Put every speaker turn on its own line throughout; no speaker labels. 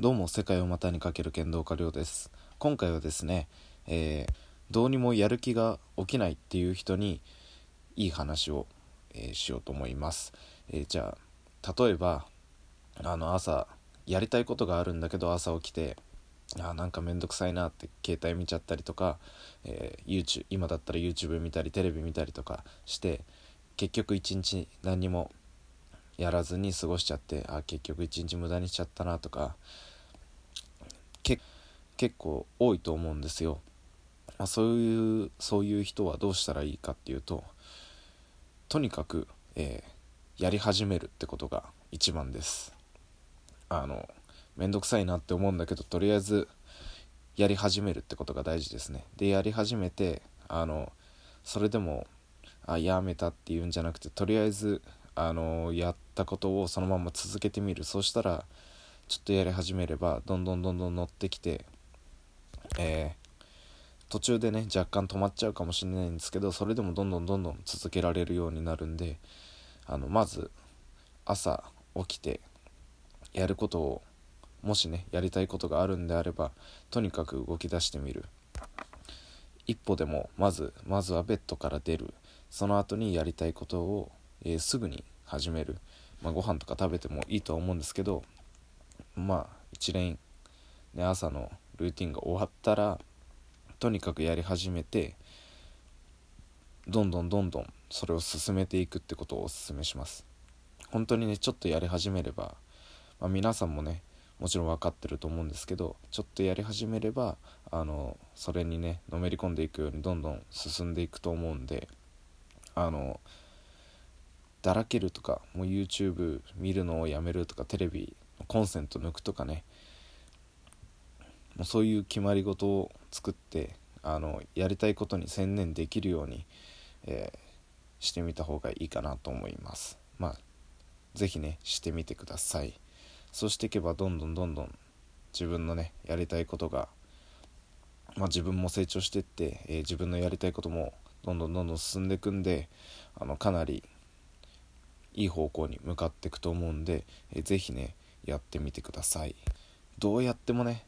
どうも世界を股にかける剣道家亮です。今回はですね、えー、どうにもやる気が起きないっていう人にいい話を、えー、しようと思います、えー、じゃあ例えばあの朝やりたいことがあるんだけど朝起きてあなんかめんどくさいなって携帯見ちゃったりとか、え YouTube 今だったら YouTube 見たりテレビ見たりとかして結局一日何にもやらずに過ごしちゃってあ結局一日無駄にしちゃったなとか結構多いと思うんですよ、まあ、そういうそういう人はどうしたらいいかっていうととにかく、えー、やり始めるってことが一番です。あのめんどくさいなって思うんだけどとりあえずやり始めるってことが大事ですね。でやり始めてあのそれでもあやめたっていうんじゃなくてとりあえずあのやったことをそのまま続けてみる。そうしたらちょっとやり始めればどんどんどんどん乗ってきて、えー、途中でね若干止まっちゃうかもしれないんですけどそれでもどんどんどんどん続けられるようになるんであのまず朝起きてやることをもしねやりたいことがあるんであればとにかく動き出してみる。一歩でもまずまずはベッドから出る。その後にやりたいことを、えー、すぐに始める、まあ、ご飯とか食べてもいいとは思うんですけどまあ一連、ね、朝のルーティンが終わったらとにかくやり始めてどんどんどんどんそれを進めていくってことをおすすめします。本当にねちょっとやり始めれば、まあ、皆さんもねもちろん分かってると思うんですけどちょっとやり始めればあのそれにねのめり込んでいくようにどんどん進んでいくと思うんであのだらけるとかもう YouTube 見るのをやめるとかテレビコンセント抜くとかね。もうそういう決まり事を作ってあのやりたいことに専念できるように、えー、してみた方がいいかなと思います。まあ是非ねしてみてください。そうしていけばどんどんどんどん自分のねやりたいことが、まあ、自分も成長していって、えー、自分のやりたいこともどんどんどんどん進んでいくんであのかなりいい方向に向かっていくと思うんで、えー、ぜひねやってみてください。どうやってもね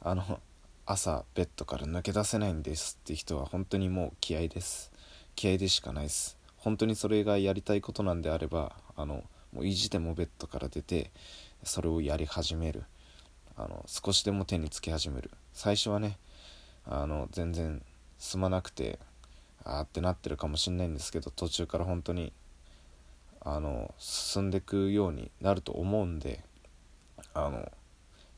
あの朝ベッドから抜け出せないんですって人は本当にもう気合です。気合でしかないです。本当にそれがやりたいことなんであればあのもう意地でもベッドから出てそれをやり始める。あの少しでも手につけ始める。最初はねあの全然進まなくてあーってなってるかもしんないんですけど途中から本当にあの進んでいくようになると思うんであの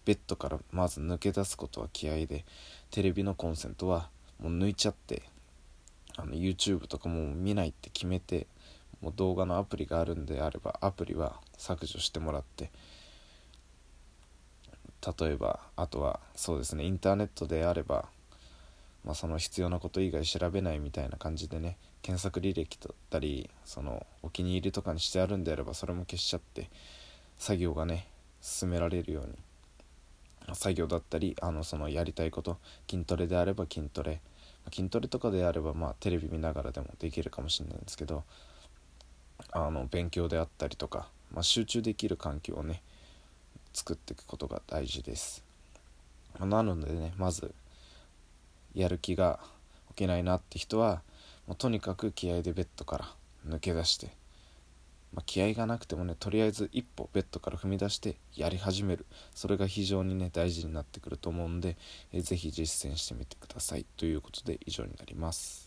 ベッドからまず抜け出すことは気合でテレビのコンセントはもう抜いちゃってあの YouTube とかも見ないって決めてもう動画のアプリがあるんであればアプリは削除してもらって例えばあとはそうですねインターネットであれば、まあ、その必要なこと以外調べないみたいな感じでね検索履歴だったりそのお気に入りとかにしてあるんであればそれも消しちゃって作業がね進められるように作業だったりあのそのやりたいこと筋トレであれば筋トレ筋トレとかであればまあテレビ見ながらでもできるかもしれないんですけどあの勉強であったりとか、まあ、集中できる環境をね作っていくことが大事です。なのでねまずやる気が起きないなって人はもうとにかく気合でベッドから抜け出してまあ、気合がなくてもねとりあえず一歩ベッドから踏み出してやり始めるそれが非常にね大事になってくると思うんで、えー、ぜひ実践してみてくださいということで以上になります。